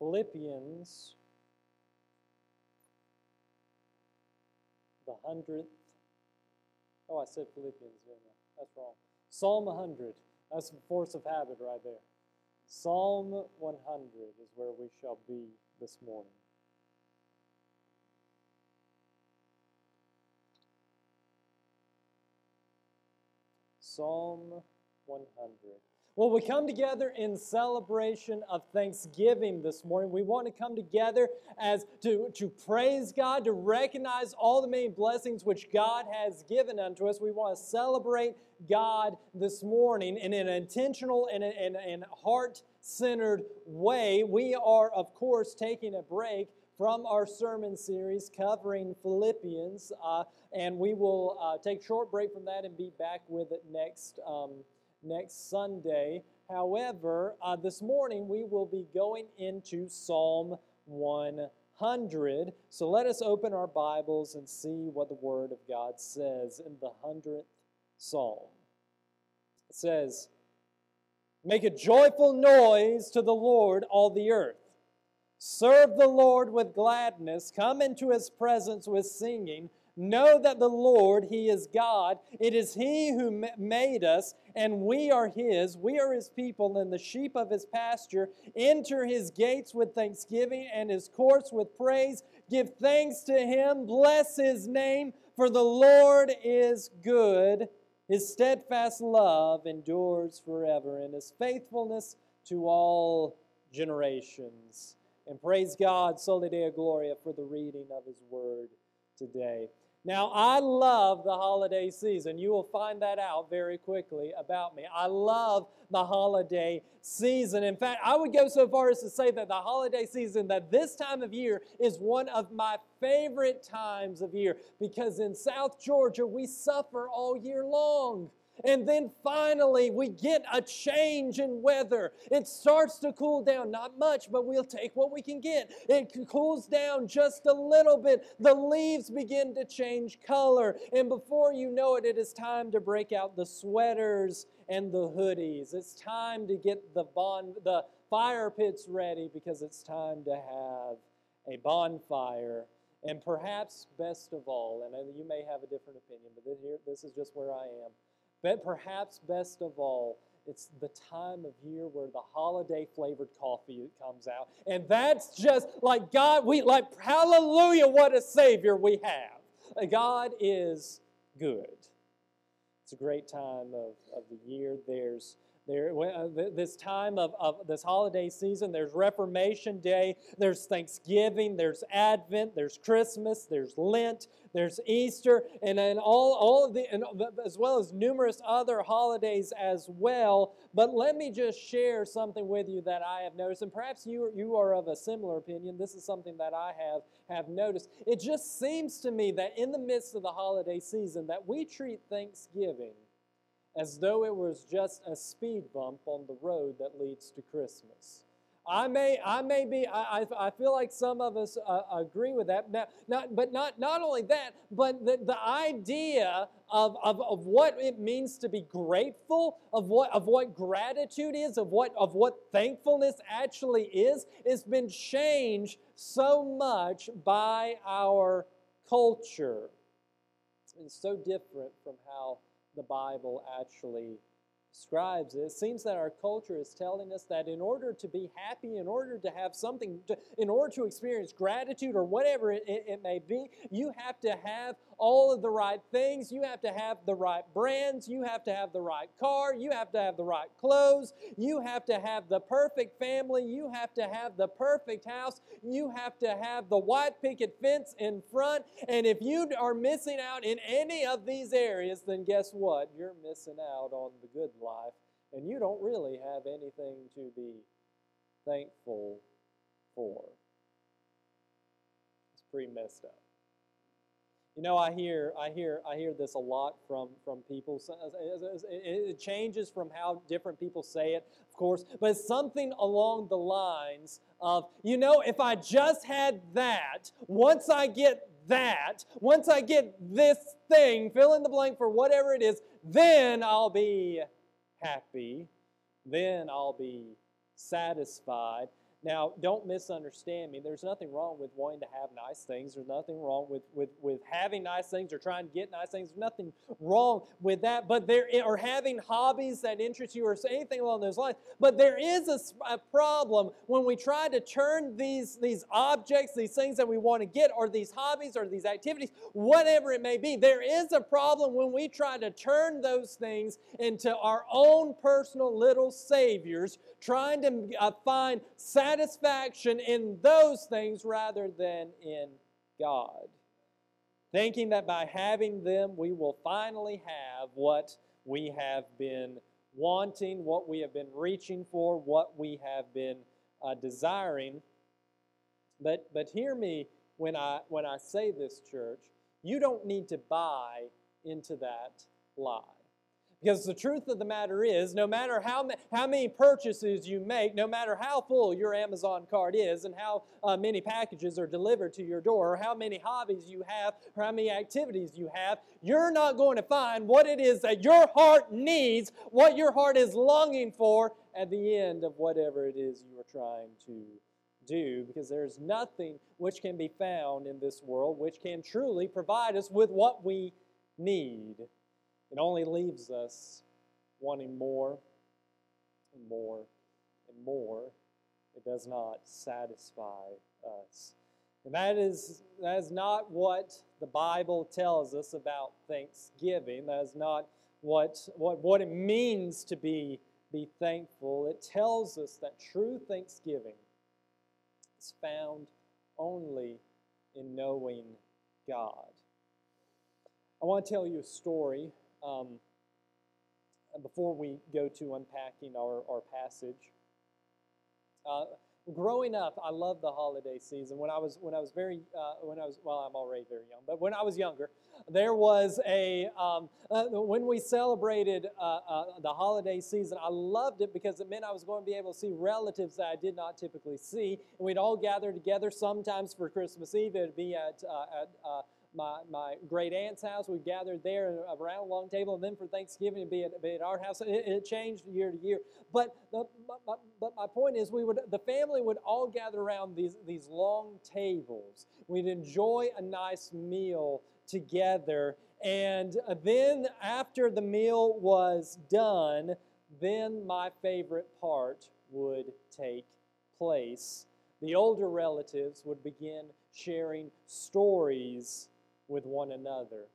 Philippians, the hundredth. Oh, I said Philippians? That's wrong. Psalm 100. That's the force of habit right there. Psalm 100 is where we shall be this morning. Psalm 100. Well, we come together in celebration of Thanksgiving this morning. We want to come together as to, to praise God, to recognize all the many blessings which God has given unto us. We want to celebrate God this morning in an intentional and, and, and heart centered way. We are, of course, taking a break from our sermon series covering Philippians, uh, and we will uh, take short break from that and be back with it next. Um, next Sunday. However, uh, this morning we will be going into Psalm 100. So let us open our Bibles and see what the Word of God says in the 100th Psalm. It says, Make a joyful noise to the Lord, all the earth. Serve the Lord with gladness. Come into his presence with singing. Know that the Lord, He is God. It is He who made us, and we are His. We are His people and the sheep of His pasture. Enter His gates with thanksgiving and His courts with praise. Give thanks to Him. Bless His name, for the Lord is good. His steadfast love endures forever, and His faithfulness to all generations. And praise God, Soli Deo Gloria, for the reading of His word today. Now, I love the holiday season. You will find that out very quickly about me. I love the holiday season. In fact, I would go so far as to say that the holiday season, that this time of year is one of my favorite times of year because in South Georgia, we suffer all year long. And then finally, we get a change in weather. It starts to cool down, not much, but we'll take what we can get. It cools down just a little bit. The leaves begin to change color. And before you know it, it is time to break out the sweaters and the hoodies. It's time to get the, bon- the fire pits ready because it's time to have a bonfire. And perhaps best of all, and you may have a different opinion, but this is just where I am but perhaps best of all, it's the time of year where the holiday flavored coffee comes out. And that's just like God, we like, hallelujah, what a Savior we have. Uh, God is good. It's a great time of, of the year. There's there, uh, this time of, of this holiday season, there's Reformation Day, there's Thanksgiving, there's Advent, there's Christmas, there's Lent, there's Easter, and then all, all of the, and as well as numerous other holidays as well. But let me just share something with you that I have noticed, and perhaps you, you are of a similar opinion. This is something that I have, have noticed. It just seems to me that in the midst of the holiday season, that we treat Thanksgiving as though it was just a speed bump on the road that leads to Christmas. I may, I may be, I, I feel like some of us uh, agree with that. Now, not, but not, not only that, but the, the idea of, of, of what it means to be grateful, of what, of what gratitude is, of what, of what thankfulness actually is, has been changed so much by our culture. It's so different from how the Bible actually describes it. Seems that our culture is telling us that in order to be happy, in order to have something, to, in order to experience gratitude or whatever it, it, it, may be, you have to have all of the right things. You have to have the right brands. You have to have the right car. You have to have the right clothes. You have to have the perfect family. You have to have the perfect house. You have to have the white picket fence in front. And if you are missing out in any of these areas, then guess what? You're missing out on the good life. And you don't really have anything to be thankful for. It's pretty messed up. You know, I hear, I hear, I hear this a lot from from people. It changes from how different people say it, of course, but it's something along the lines of, you know, if I just had that, once I get that, once I get this thing, fill in the blank for whatever it is, then I'll be happy. Then I'll be satisfied. Now, don't misunderstand me. There's nothing wrong with wanting to have nice things. There's nothing wrong with, with, with having nice things or trying to get nice things. There's nothing wrong with that. But there or having hobbies that interest you or anything along those lines. But there is a, a problem when we try to turn these, these objects, these things that we want to get, or these hobbies or these activities, whatever it may be. There is a problem when we try to turn those things into our own personal little saviors, trying to uh, find satisfaction in those things rather than in God. Thinking that by having them, we will finally have what we have been wanting, what we have been reaching for, what we have been uh, desiring. But, but hear me when I, when I say this, church. You don't need to buy into that lie. Because the truth of the matter is, no matter how, how many purchases you make, no matter how full your Amazon cart is, and how uh, many packages are delivered to your door, or how many hobbies you have, or how many activities you have, you're not going to find what it is that your heart needs, what your heart is longing for at the end of whatever it is you are trying to do. Because there's nothing which can be found in this world which can truly provide us with what we need. It only leaves us wanting more and more and more. It does not satisfy us. And that is, that is not what the Bible tells us about thanksgiving. That is not what, what, what it means to be, be thankful. It tells us that true thanksgiving is found only in knowing God. I want to tell you a story um, before we go to unpacking our, our passage, uh, growing up, I loved the holiday season. When I was when I was very uh, when I was well, I'm already very young, but when I was younger, there was a um, uh, when we celebrated uh, uh the holiday season. I loved it because it meant I was going to be able to see relatives that I did not typically see, and we'd all gather together. Sometimes for Christmas Eve, it'd be at uh, at my, my great aunt's house. We gathered there around a long table, and then for Thanksgiving, it'd be at, be at our house. It, it, changed year to year. But the, my, but my point is, we would the family would all gather around these, these long tables. We'd enjoy a nice meal together. And uh, then after the meal was done, then my favorite part would take place. The older relatives would begin sharing stories with one another.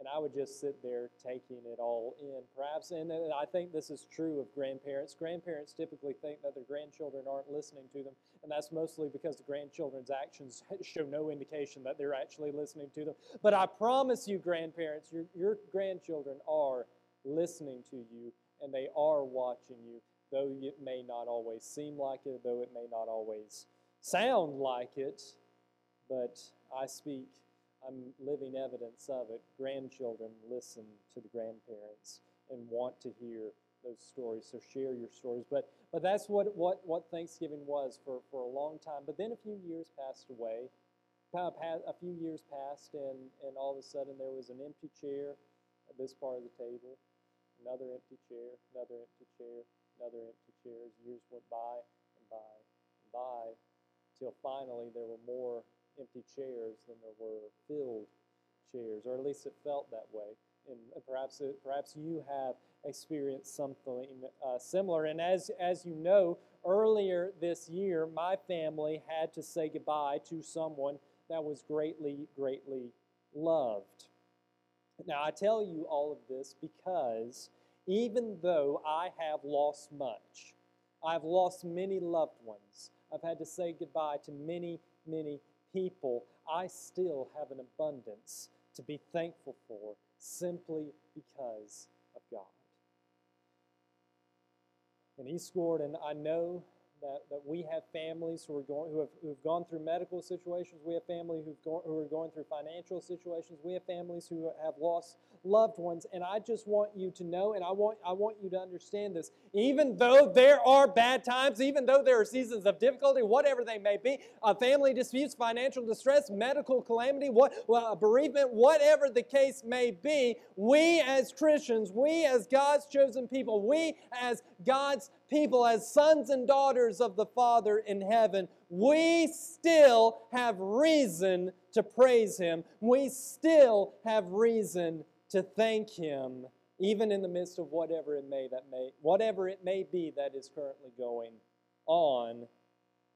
And I would just sit there taking it all in. Perhaps, and I think this is true of grandparents. Grandparents typically think that their grandchildren aren't listening to them, and that's mostly because the grandchildren's actions show no indication that they're actually listening to them. But I promise you, grandparents, your, your grandchildren are listening to you, and they are watching you, though it may not always seem like it, though it may not always sound like it. But I speak I'm living evidence of it. Grandchildren listen to the grandparents and want to hear those stories. So share your stories. But but that's what what what Thanksgiving was for for a long time. But then a few years passed away. A few years passed, and and all of a sudden there was an empty chair at this part of the table, another empty chair, another empty chair, another empty chair. As years went by and by and by, till finally there were more empty chairs than there were filled chairs, or at least it felt that way. And perhaps it, perhaps you have experienced something uh, similar. And as as you know, earlier this year, my family had to say goodbye to someone that was greatly, greatly loved. Now, I tell you all of this because even though I have lost much, I've lost many loved ones. I've had to say goodbye to many, many people, I still have an abundance to be thankful for simply because of God. And he scored, and I know that, that we have families who are going who have who've gone through medical situations. We have family who've who are going through financial situations. We have families who have lost loved ones. And I just want you to know, and I want I want you to understand this. Even though there are bad times, even though there are seasons of difficulty, whatever they may be, uh, family disputes, financial distress, medical calamity, what well, bereavement, whatever the case may be, we as Christians, we as God's chosen people, we as God's people, as sons and daughters of the Father in heaven, we still have reason to praise Him. We still have reason to thank Him, even in the midst of whatever it may that may whatever it may be that is currently going on.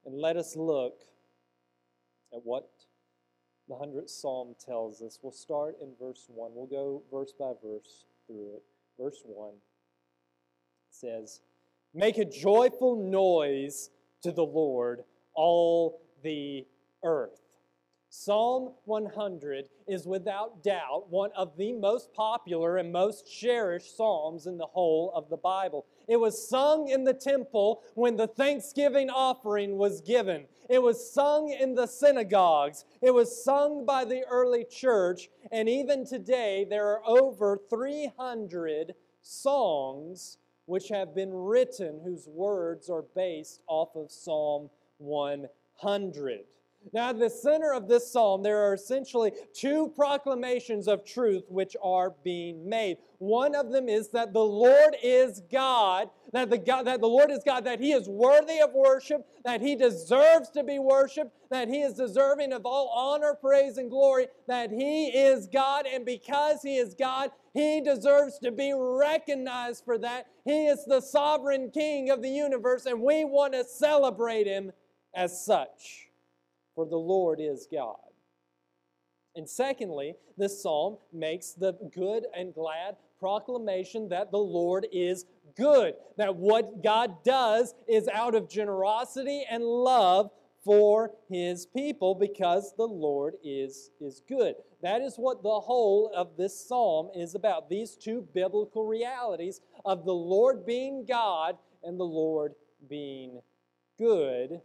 And let us look at what the 100th Psalm tells us. We'll start in verse 1. We'll go verse by verse through it. Verse 1 says, Make a joyful noise to the Lord, all the earth. Psalm 100 is without doubt one of the most popular and most cherished psalms in the whole of the Bible. It was sung in the temple when the thanksgiving offering was given. It was sung in the synagogues. It was sung by the early church. And even today, there are over 300 songs which have been written whose words are based off of Psalm 100. Now, at the center of this psalm, there are essentially two proclamations of truth which are being made. One of them is that the Lord is God, that the, God, that the Lord is God, that He is worthy of worship, that He deserves to be worshiped, that He is deserving of all honor, praise, and glory, that He is God, and because He is God, He deserves to be recognized for that. He is the sovereign King of the universe, and we want to celebrate Him as such for the Lord is God. And secondly, this psalm makes the good and glad proclamation that the Lord is good, that what God does is out of generosity and love for his people because the Lord is, is good. That is what the whole of this psalm is about. These two biblical realities of the Lord being God and the Lord being good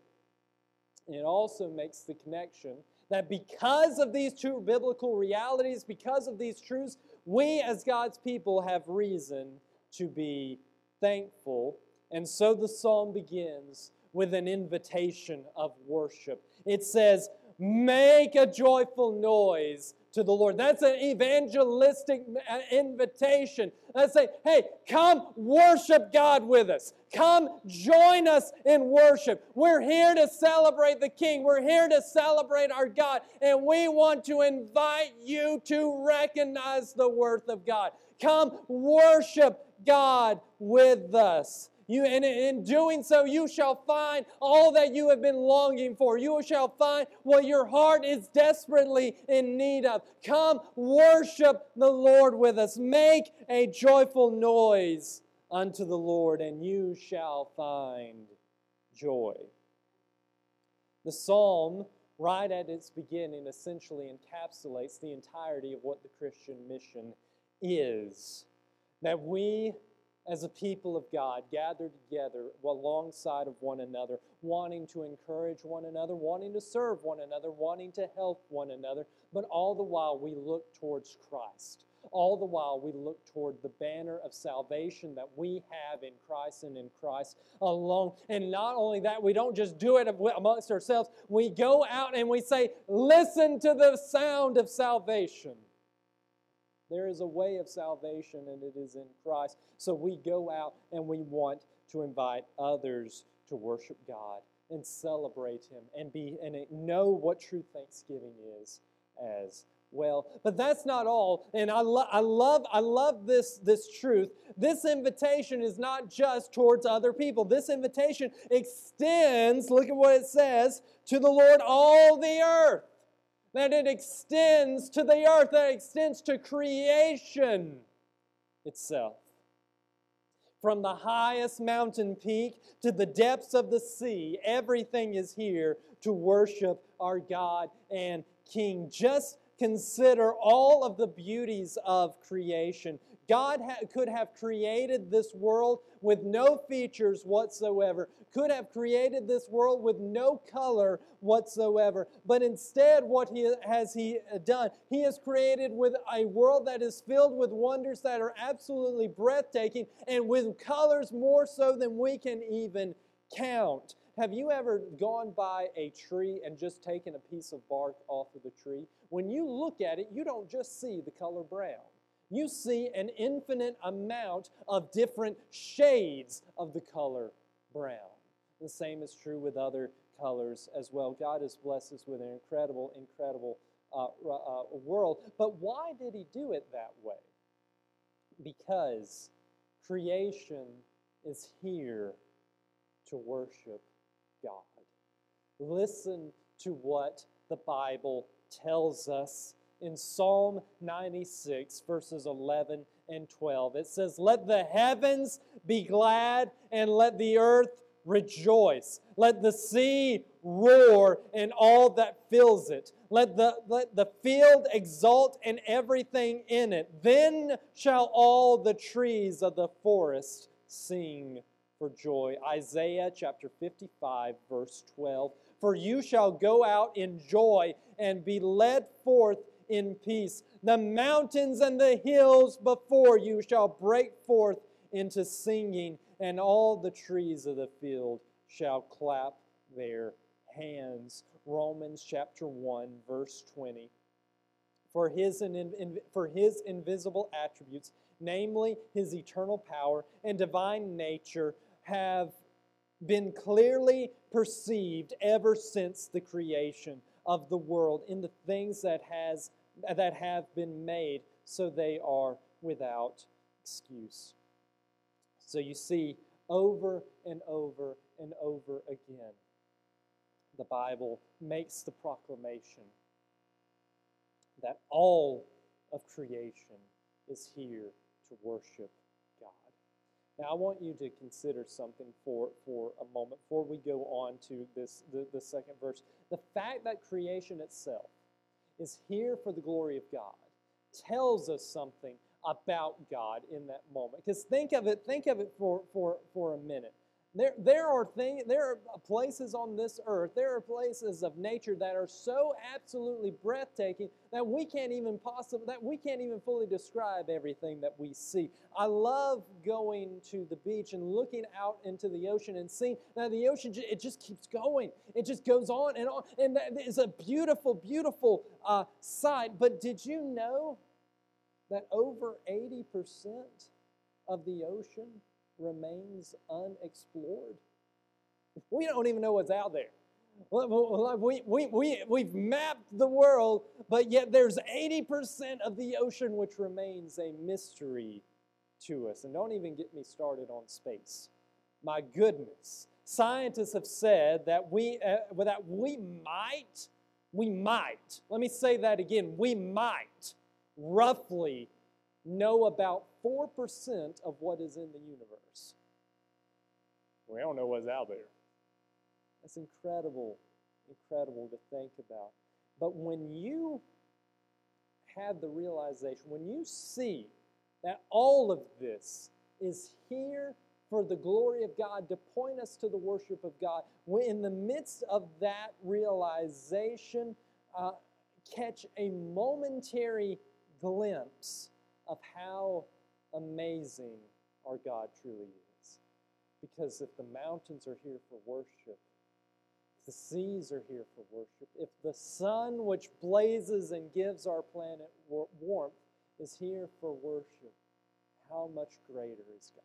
it also makes the connection that because of these two biblical realities, because of these truths, we as God's people have reason to be thankful. And so the psalm begins with an invitation of worship. It says, Make a joyful noise to the Lord. That's an evangelistic uh, invitation. Let's say, hey, come worship God with us. Come join us in worship. We're here to celebrate the King. We're here to celebrate our God. And we want to invite you to recognize the worth of God. Come worship God with us. You, and in doing so, you shall find all that you have been longing for. You shall find what your heart is desperately in need of. Come worship the Lord with us. Make a joyful noise unto the Lord, and you shall find joy. The psalm, right at its beginning, essentially encapsulates the entirety of what the Christian mission is. That we as a people of God gather together alongside of one another, wanting to encourage one another, wanting to serve one another, wanting to help one another, but all the while we look towards Christ. All the while we look toward the banner of salvation that we have in Christ and in Christ alone. And not only that, we don't just do it amongst ourselves, we go out and we say, Listen to the sound of salvation. There is a way of salvation, and it is in Christ. So we go out and we want to invite others to worship God and celebrate Him and be and know what true thanksgiving is as well. But that's not all. And I, lo- I love I love this this truth. This invitation is not just towards other people. This invitation extends, look at what it says, to the Lord all the earth that it extends to the earth, that extends to creation itself. From the highest mountain peak to the depths of the sea, everything is here to worship our God and King. Just consider all of the beauties of creation. God ha- could have created this world with no features whatsoever, could have created this world with no color whatsoever. But instead, what he has he done? He has created with a world that is filled with wonders that are absolutely breathtaking and with colors more so than we can even count. Have you ever gone by a tree and just taken a piece of bark off of the tree? When you look at it, you don't just see the color brown you see an infinite amount of different shades of the color brown. The same is true with other colors as well. God has blessed us with an incredible, incredible uh, uh, world. But why did He do it that way? Because creation is here to worship God. Listen to what the Bible tells us in Psalm 96, verses 11 and 12. It says, Let the heavens be glad and let the earth rejoice. Let the sea roar and all that fills it. Let the, let the field exult and everything in it. Then shall all the trees of the forest sing for joy. Isaiah chapter 55, verse 12. For you shall go out in joy and be led forth in peace. The mountains and the hills before you shall break forth into singing, and all the trees of the field shall clap their hands. Romans chapter 1, verse 20. For his, in, for his invisible attributes, namely his eternal power and divine nature, have been clearly perceived ever since the creation of the world in the things that has that have been made so they are without excuse so you see over and over and over again the bible makes the proclamation that all of creation is here to worship God. now, I want you to consider something for, for a moment before we go on to this the, the second verse. The fact that creation itself is here for the glory of God tells us something about God in that moment. Because think of it, think of it for, for, for a minute. There, there are things, there are places on this earth, there are places of nature that are so absolutely breathtaking that we can't even possibly that we can't even fully describe everything that we see. I love going to the beach and looking out into the ocean and seeing that the ocean it just keeps going. It just goes on and on, and that is a beautiful, beautiful uh, sight. But did you know that over eighty percent of the ocean remains unexplored. We don't even know what's out there. We, we, we, we've mapped the world, but yet there's 80% of the ocean which remains a mystery to us. And don't even get me started on space. My goodness. Scientists have said that we, uh, that we might, we might, let me say that again, we might roughly know about 4% of what is in the universe. We don't know what's out there. That's incredible, incredible to think about. But when you have the realization, when you see that all of this is here for the glory of God, to point us to the worship of God, in the midst of that realization, uh, catch a momentary glimpse of how amazing our God truly is. Because if the mountains are here for worship, the seas are here for worship, if the sun which blazes and gives our planet warmth is here for worship, how much greater is God?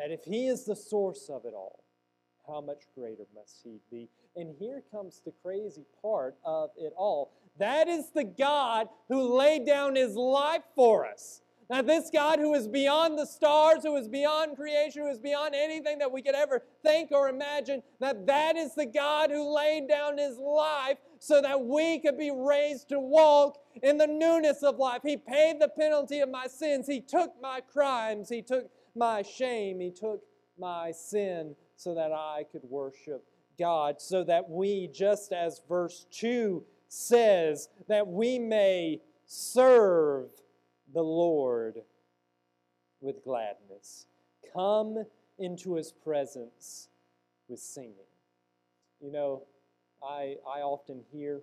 That if He is the source of it all, how much greater must He be? And here comes the crazy part of it all. That is the God who laid down His life for us. Now, this God who is beyond the stars, who is beyond creation, who is beyond anything that we could ever think or imagine, that that is the God who laid down his life so that we could be raised to walk in the newness of life. He paid the penalty of my sins. He took my crimes. He took my shame. He took my sin so that I could worship God, so that we, just as verse 2 says, that we may serve the Lord with gladness. Come into his presence with singing. You know, I, I often hear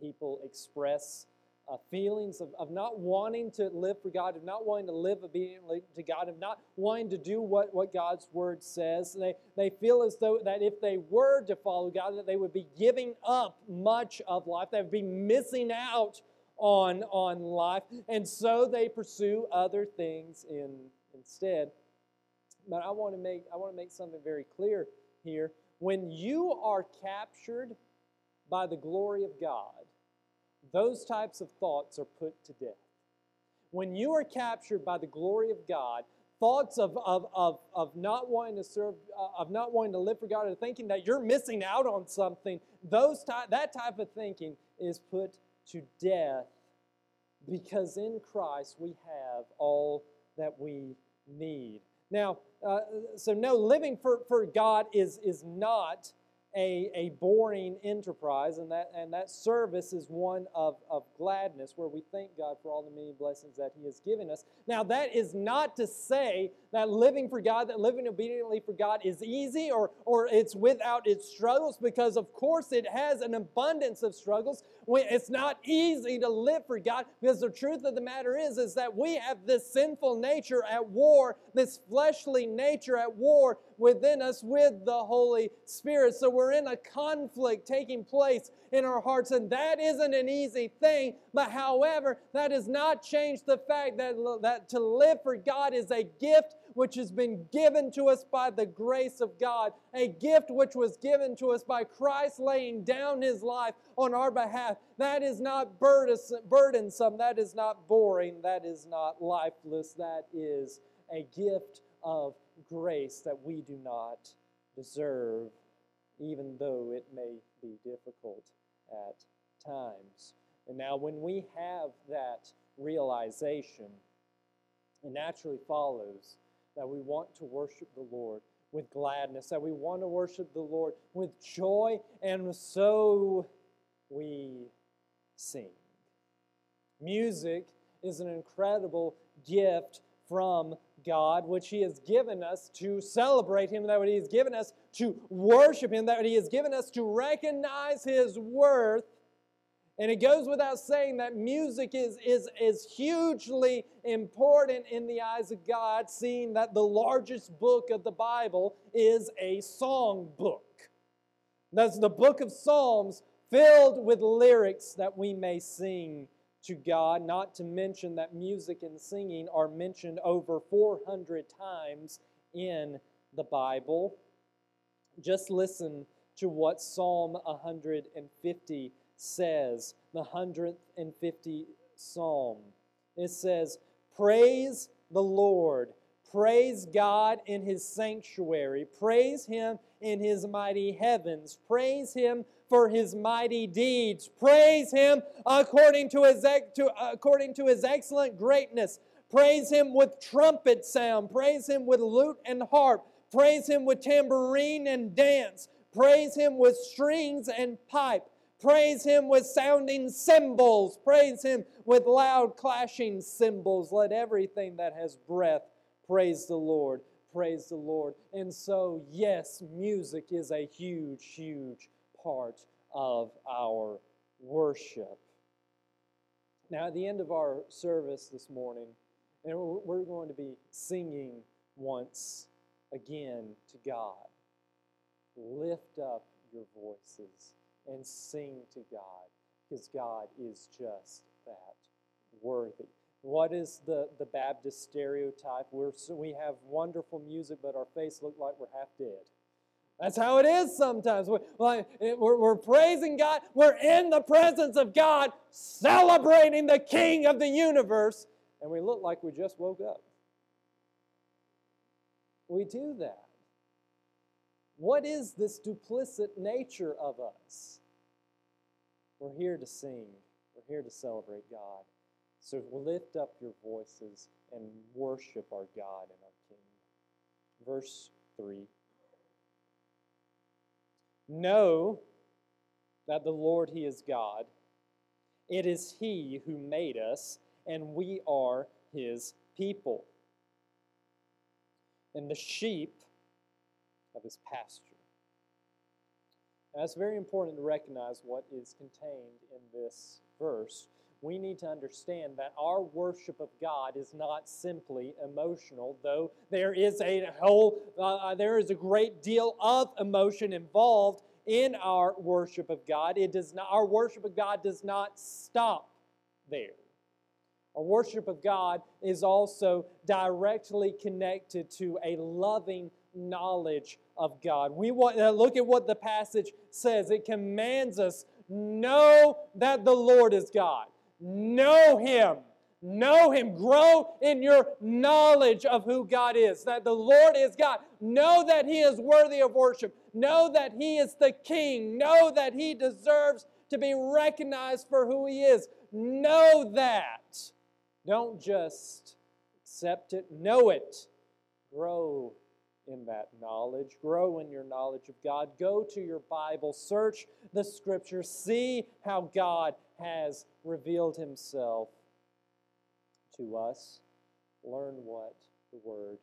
people express uh, feelings of, of not wanting to live for God, of not wanting to live obediently to God, of not wanting to do what, what God's word says. They, they feel as though that if they were to follow God, that they would be giving up much of life. They would be missing out on, on life. And so they pursue other things in, instead. but I want to make I want to make something very clear here. When you are captured by the glory of God, those types of thoughts are put to death. When you are captured by the glory of God, thoughts of, of, of, of not wanting to serve, uh, of not wanting to live for God, or thinking that you're missing out on something, those ty- that type of thinking is put to death because in Christ we have all that we need. Now, uh, so no, living for, for God is, is not a, a boring enterprise, and that, and that service is one of, of gladness where we thank God for all the many blessings that He has given us. Now, that is not to say that living for God, that living obediently for God is easy or, or it's without its struggles, because of course it has an abundance of struggles. It's not easy to live for God because the truth of the matter is, is that we have this sinful nature at war, this fleshly nature at war within us with the Holy Spirit. So we're in a conflict taking place in our hearts, and that isn't an easy thing. But however, that does not change the fact that, that to live for God is a gift which has been given to us by the grace of God, a gift which was given to us by Christ laying down his life on our behalf. That is not burdensome, that is not boring, that is not lifeless, that is a gift of grace that we do not deserve, even though it may be difficult at times. And now, when we have that realization, it naturally follows that we want to worship the Lord with gladness, that we want to worship the Lord with joy, and so we sing. Music is an incredible gift from God, which He has given us to celebrate Him, that He has given us to worship Him, that He has given us to recognize His worth and it goes without saying that music is, is, is hugely important in the eyes of God, seeing that the largest book of the Bible is a song book. That's the book of Psalms filled with lyrics that we may sing to God, not to mention that music and singing are mentioned over 400 times in the Bible. Just listen to what Psalm 150 says, the 150th Psalm. It says, Praise the Lord. Praise God in his sanctuary. Praise him in his mighty heavens. Praise him for his mighty deeds. Praise him according to his, to, according to his excellent greatness. Praise him with trumpet sound. Praise him with lute and harp. Praise him with tambourine and dance. Praise him with strings and pipe. Praise him with sounding cymbals. Praise him with loud clashing cymbals. Let everything that has breath praise the Lord. Praise the Lord. And so, yes, music is a huge, huge part of our worship. Now, at the end of our service this morning, and we're going to be singing once again to God. Lift up your voices and sing to God because God is just that worthy. What is the, the Baptist stereotype? We're, we have wonderful music, but our face look like we're half dead. That's how it is sometimes. We're, we're, we're, praising God. We're in the presence of God, celebrating the King of the universe, and we look like we just woke up. We do that. What is this duplicit nature of us? We're here to sing, we're here to celebrate God. So lift up your voices and worship our God and our King. Verse 3 Know that the Lord, He is God. It is He who made us, and we are His people. And the sheep of his pasture. Now, it's very important to recognize what is contained in this verse. We need to understand that our worship of God is not simply emotional, though there is a whole, uh, uh there is a great deal of emotion involved in our worship of God. It does not, our worship of God does not stop there. Our worship of God is also directly connected to a loving knowledge of God. We want to look at what the passage says. It commands us know that the Lord is God. Know him. Know him. Grow in your knowledge of who God is, that the Lord is God. Know that he is worthy of worship. Know that he is the king. Know that he deserves to be recognized for who he is. Know that. Don't just accept it, know it. Grow in that knowledge. Grow in your knowledge of God. Go to your Bible, search the scripture, see how God has revealed himself to us. Learn what the Word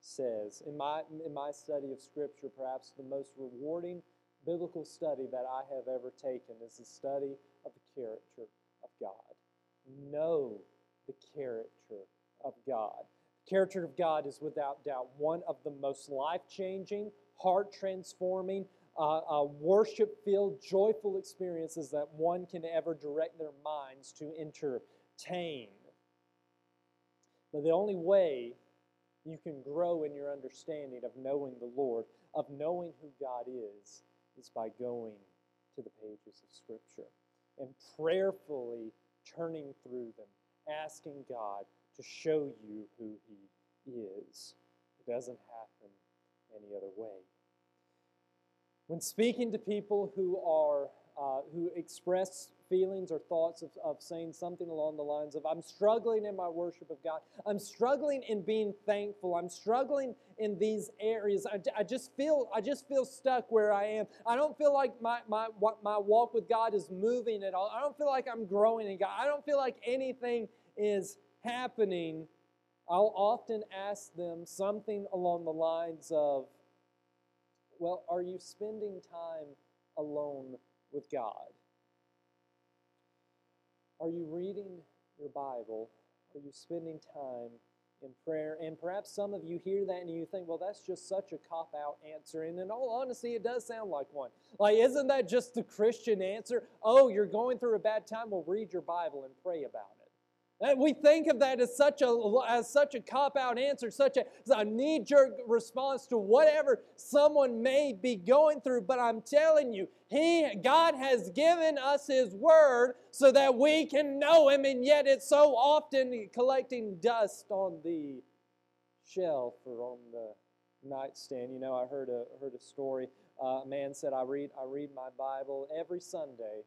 says. In my, in my study of Scripture, perhaps the most rewarding biblical study that I have ever taken is the study of the character of God. Know the character of God. Character of God is without doubt one of the most life changing, heart transforming, uh, uh, worship filled, joyful experiences that one can ever direct their minds to entertain. But the only way you can grow in your understanding of knowing the Lord, of knowing who God is, is by going to the pages of Scripture and prayerfully turning through them, asking God to show you who He is. It doesn't happen any other way. When speaking to people who are uh, who express feelings or thoughts of, of saying something along the lines of, I'm struggling in my worship of God. I'm struggling in being thankful. I'm struggling in these areas. I, I just feel I just feel stuck where I am. I don't feel like my, my, my walk with God is moving at all. I don't feel like I'm growing in God. I don't feel like anything is happening. I'll often ask them something along the lines of, Well, are you spending time alone with God? Are you reading your Bible? Are you spending time in prayer? And perhaps some of you hear that and you think, well, that's just such a cop out answer. And in all honesty, it does sound like one. Like, isn't that just the Christian answer? Oh, you're going through a bad time? Well, read your Bible and pray about it. And we think of that as such a, as such a cop out answer, such a, a knee jerk response to whatever someone may be going through. But I'm telling you, he, God has given us His Word so that we can know Him, and yet it's so often collecting dust on the shelf or on the nightstand. You know, I heard a, heard a story. Uh, a man said, I read, I read my Bible every Sunday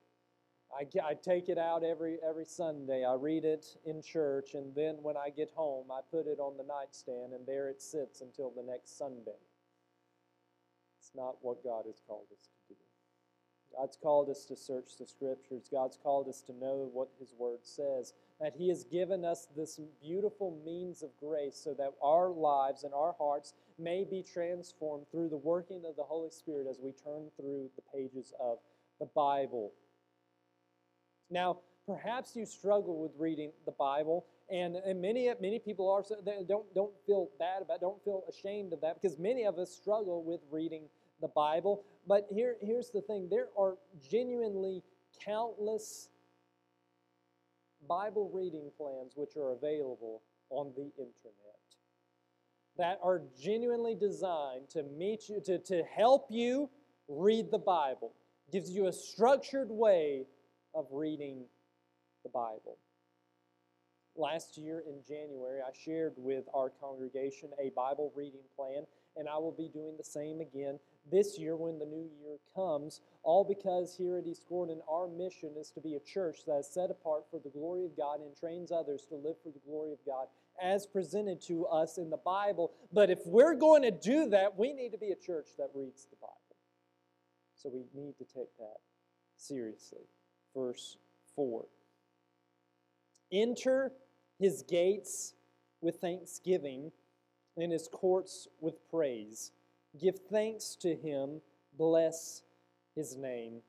I, I take it out every, every Sunday. I read it in church, and then when I get home, I put it on the nightstand, and there it sits until the next Sunday. It's not what God has called us to do. God's called us to search the Scriptures. God's called us to know what His Word says. That He has given us this beautiful means of grace so that our lives and our hearts may be transformed through the working of the Holy Spirit as we turn through the pages of the Bible. Now, perhaps you struggle with reading the Bible, and, and many many people are don't don't feel bad about, don't feel ashamed of that because many of us struggle with reading the Bible. But here here's the thing: there are genuinely countless Bible reading plans which are available on the internet that are genuinely designed to meet you to, to help you read the Bible. Gives you a structured way of reading the Bible. Last year in January, I shared with our congregation a Bible reading plan, and I will be doing the same again this year when the new year comes, all because here at East Gordon, our mission is to be a church that is set apart for the glory of God and trains others to live for the glory of God as presented to us in the Bible. But if we're going to do that, we need to be a church that reads the Bible. So we need to take that seriously verse 4. Enter his gates with thanksgiving and his courts with praise. Give thanks to him, bless his name.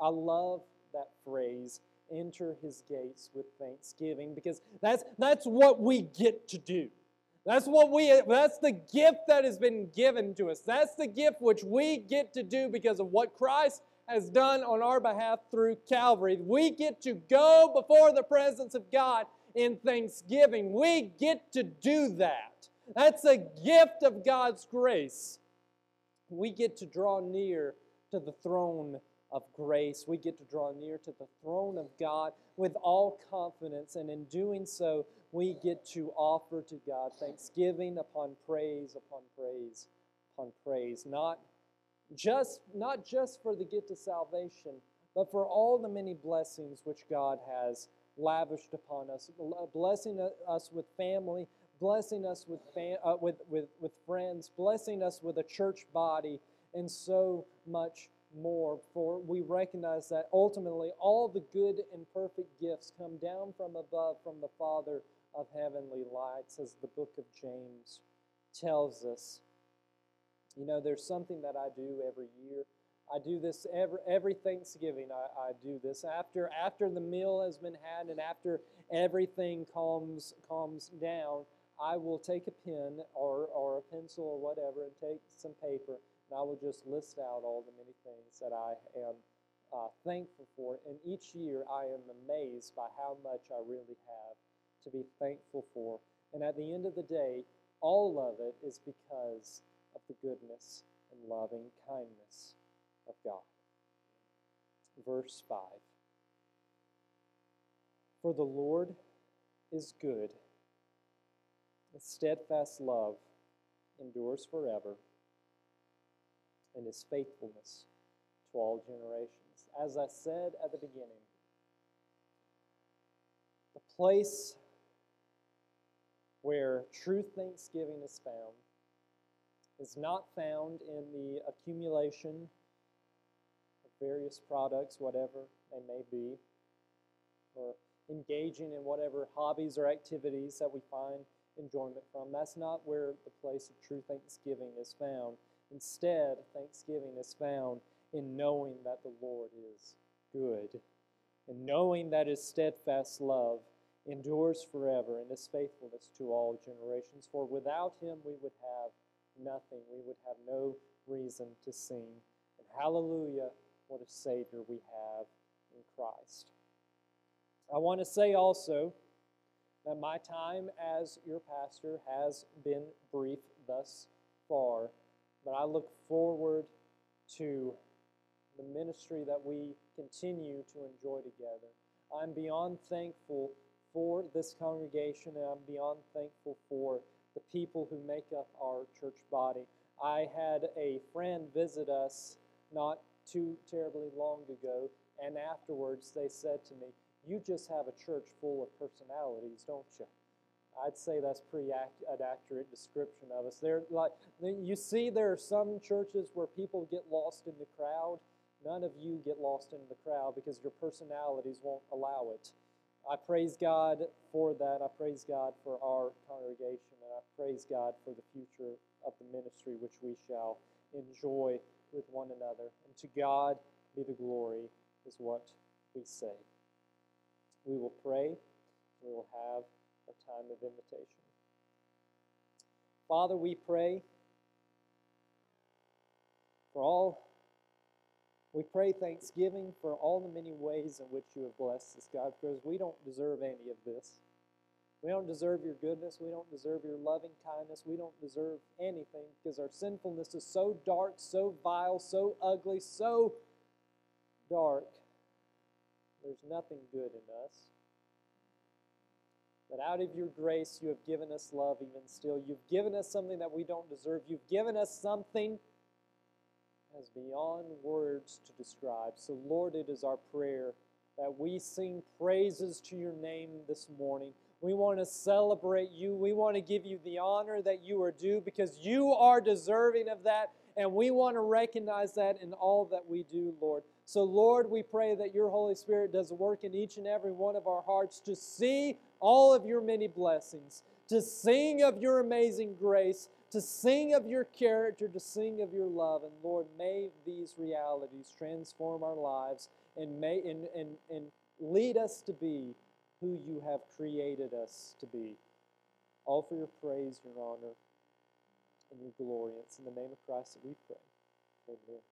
I love that phrase, enter his gates with thanksgiving, because that's, that's what we get to do. That's what we that's the gift that has been given to us. That's the gift which we get to do because of what Christ has done on our behalf through Calvary. We get to go before the presence of God in thanksgiving. We get to do that. That's a gift of God's grace. We get to draw near to the throne of grace. We get to draw near to the throne of God with all confidence, and in doing so, we get to offer to God thanksgiving upon praise upon praise upon praise. Not just, not just for the gift of salvation, but for all the many blessings which God has lavished upon us, blessing us with family, blessing us with, fam- uh, with, with, with friends, blessing us with a church body, and so much more. For we recognize that ultimately all the good and perfect gifts come down from above from the Father of heavenly lights, as the book of James tells us. You know, there's something that I do every year. I do this every, every Thanksgiving. I, I do this after after the meal has been had and after everything calms calms down. I will take a pen or, or a pencil or whatever and take some paper and I will just list out all the many things that I am uh, thankful for. And each year I am amazed by how much I really have to be thankful for. And at the end of the day, all of it is because of the goodness and loving kindness of God. Verse 5 For the Lord is good, His steadfast love endures forever, and His faithfulness to all generations. As I said at the beginning, the place where true thanksgiving is found is not found in the accumulation of various products, whatever they may be, or engaging in whatever hobbies or activities that we find enjoyment from. That's not where the place of true thanksgiving is found. Instead, thanksgiving is found in knowing that the Lord is good and knowing that his steadfast love endures forever and his faithfulness to all generations. For without him we would have nothing. We would have no reason to sing. And hallelujah, what a Savior we have in Christ. I want to say also that my time as your pastor has been brief thus far, but I look forward to the ministry that we continue to enjoy together. I'm beyond thankful for this congregation, and I'm beyond thankful for the people who make up our church body. I had a friend visit us not too terribly long ago, and afterwards they said to me, You just have a church full of personalities, don't you? I'd say that's pretty an accurate description of us. There, like you see, there are some churches where people get lost in the crowd. None of you get lost in the crowd because your personalities won't allow it. I praise God for that. I praise God for our congregation, and I praise God for the future of the ministry which we shall enjoy with one another. And to God be the glory, is what we say. We will pray. We will have a time of invitation. Father, we pray for all we pray thanksgiving for all the many ways in which you have blessed us, God, because we don't deserve any of this. We don't deserve your goodness. We don't deserve your loving kindness. We don't deserve anything because our sinfulness is so dark, so vile, so ugly, so dark. There's nothing good in us. But out of your grace, you have given us love even still. You've given us something that we don't deserve. You've given us something beyond words to describe. So, Lord, it is our prayer that we sing praises to your name this morning. We want to celebrate you. We want to give you the honor that you are due because you are deserving of that. And we want to recognize that in all that we do, Lord. So, Lord, we pray that your Holy Spirit does work in each and every one of our hearts to see all of your many blessings, to sing of your amazing grace, to sing of your character, to sing of your love. And Lord, may these realities transform our lives and, may, and, and, and lead us to be who you have created us to be. All for your praise, your honor, and your glory. It's in the name of Christ that we pray. Amen.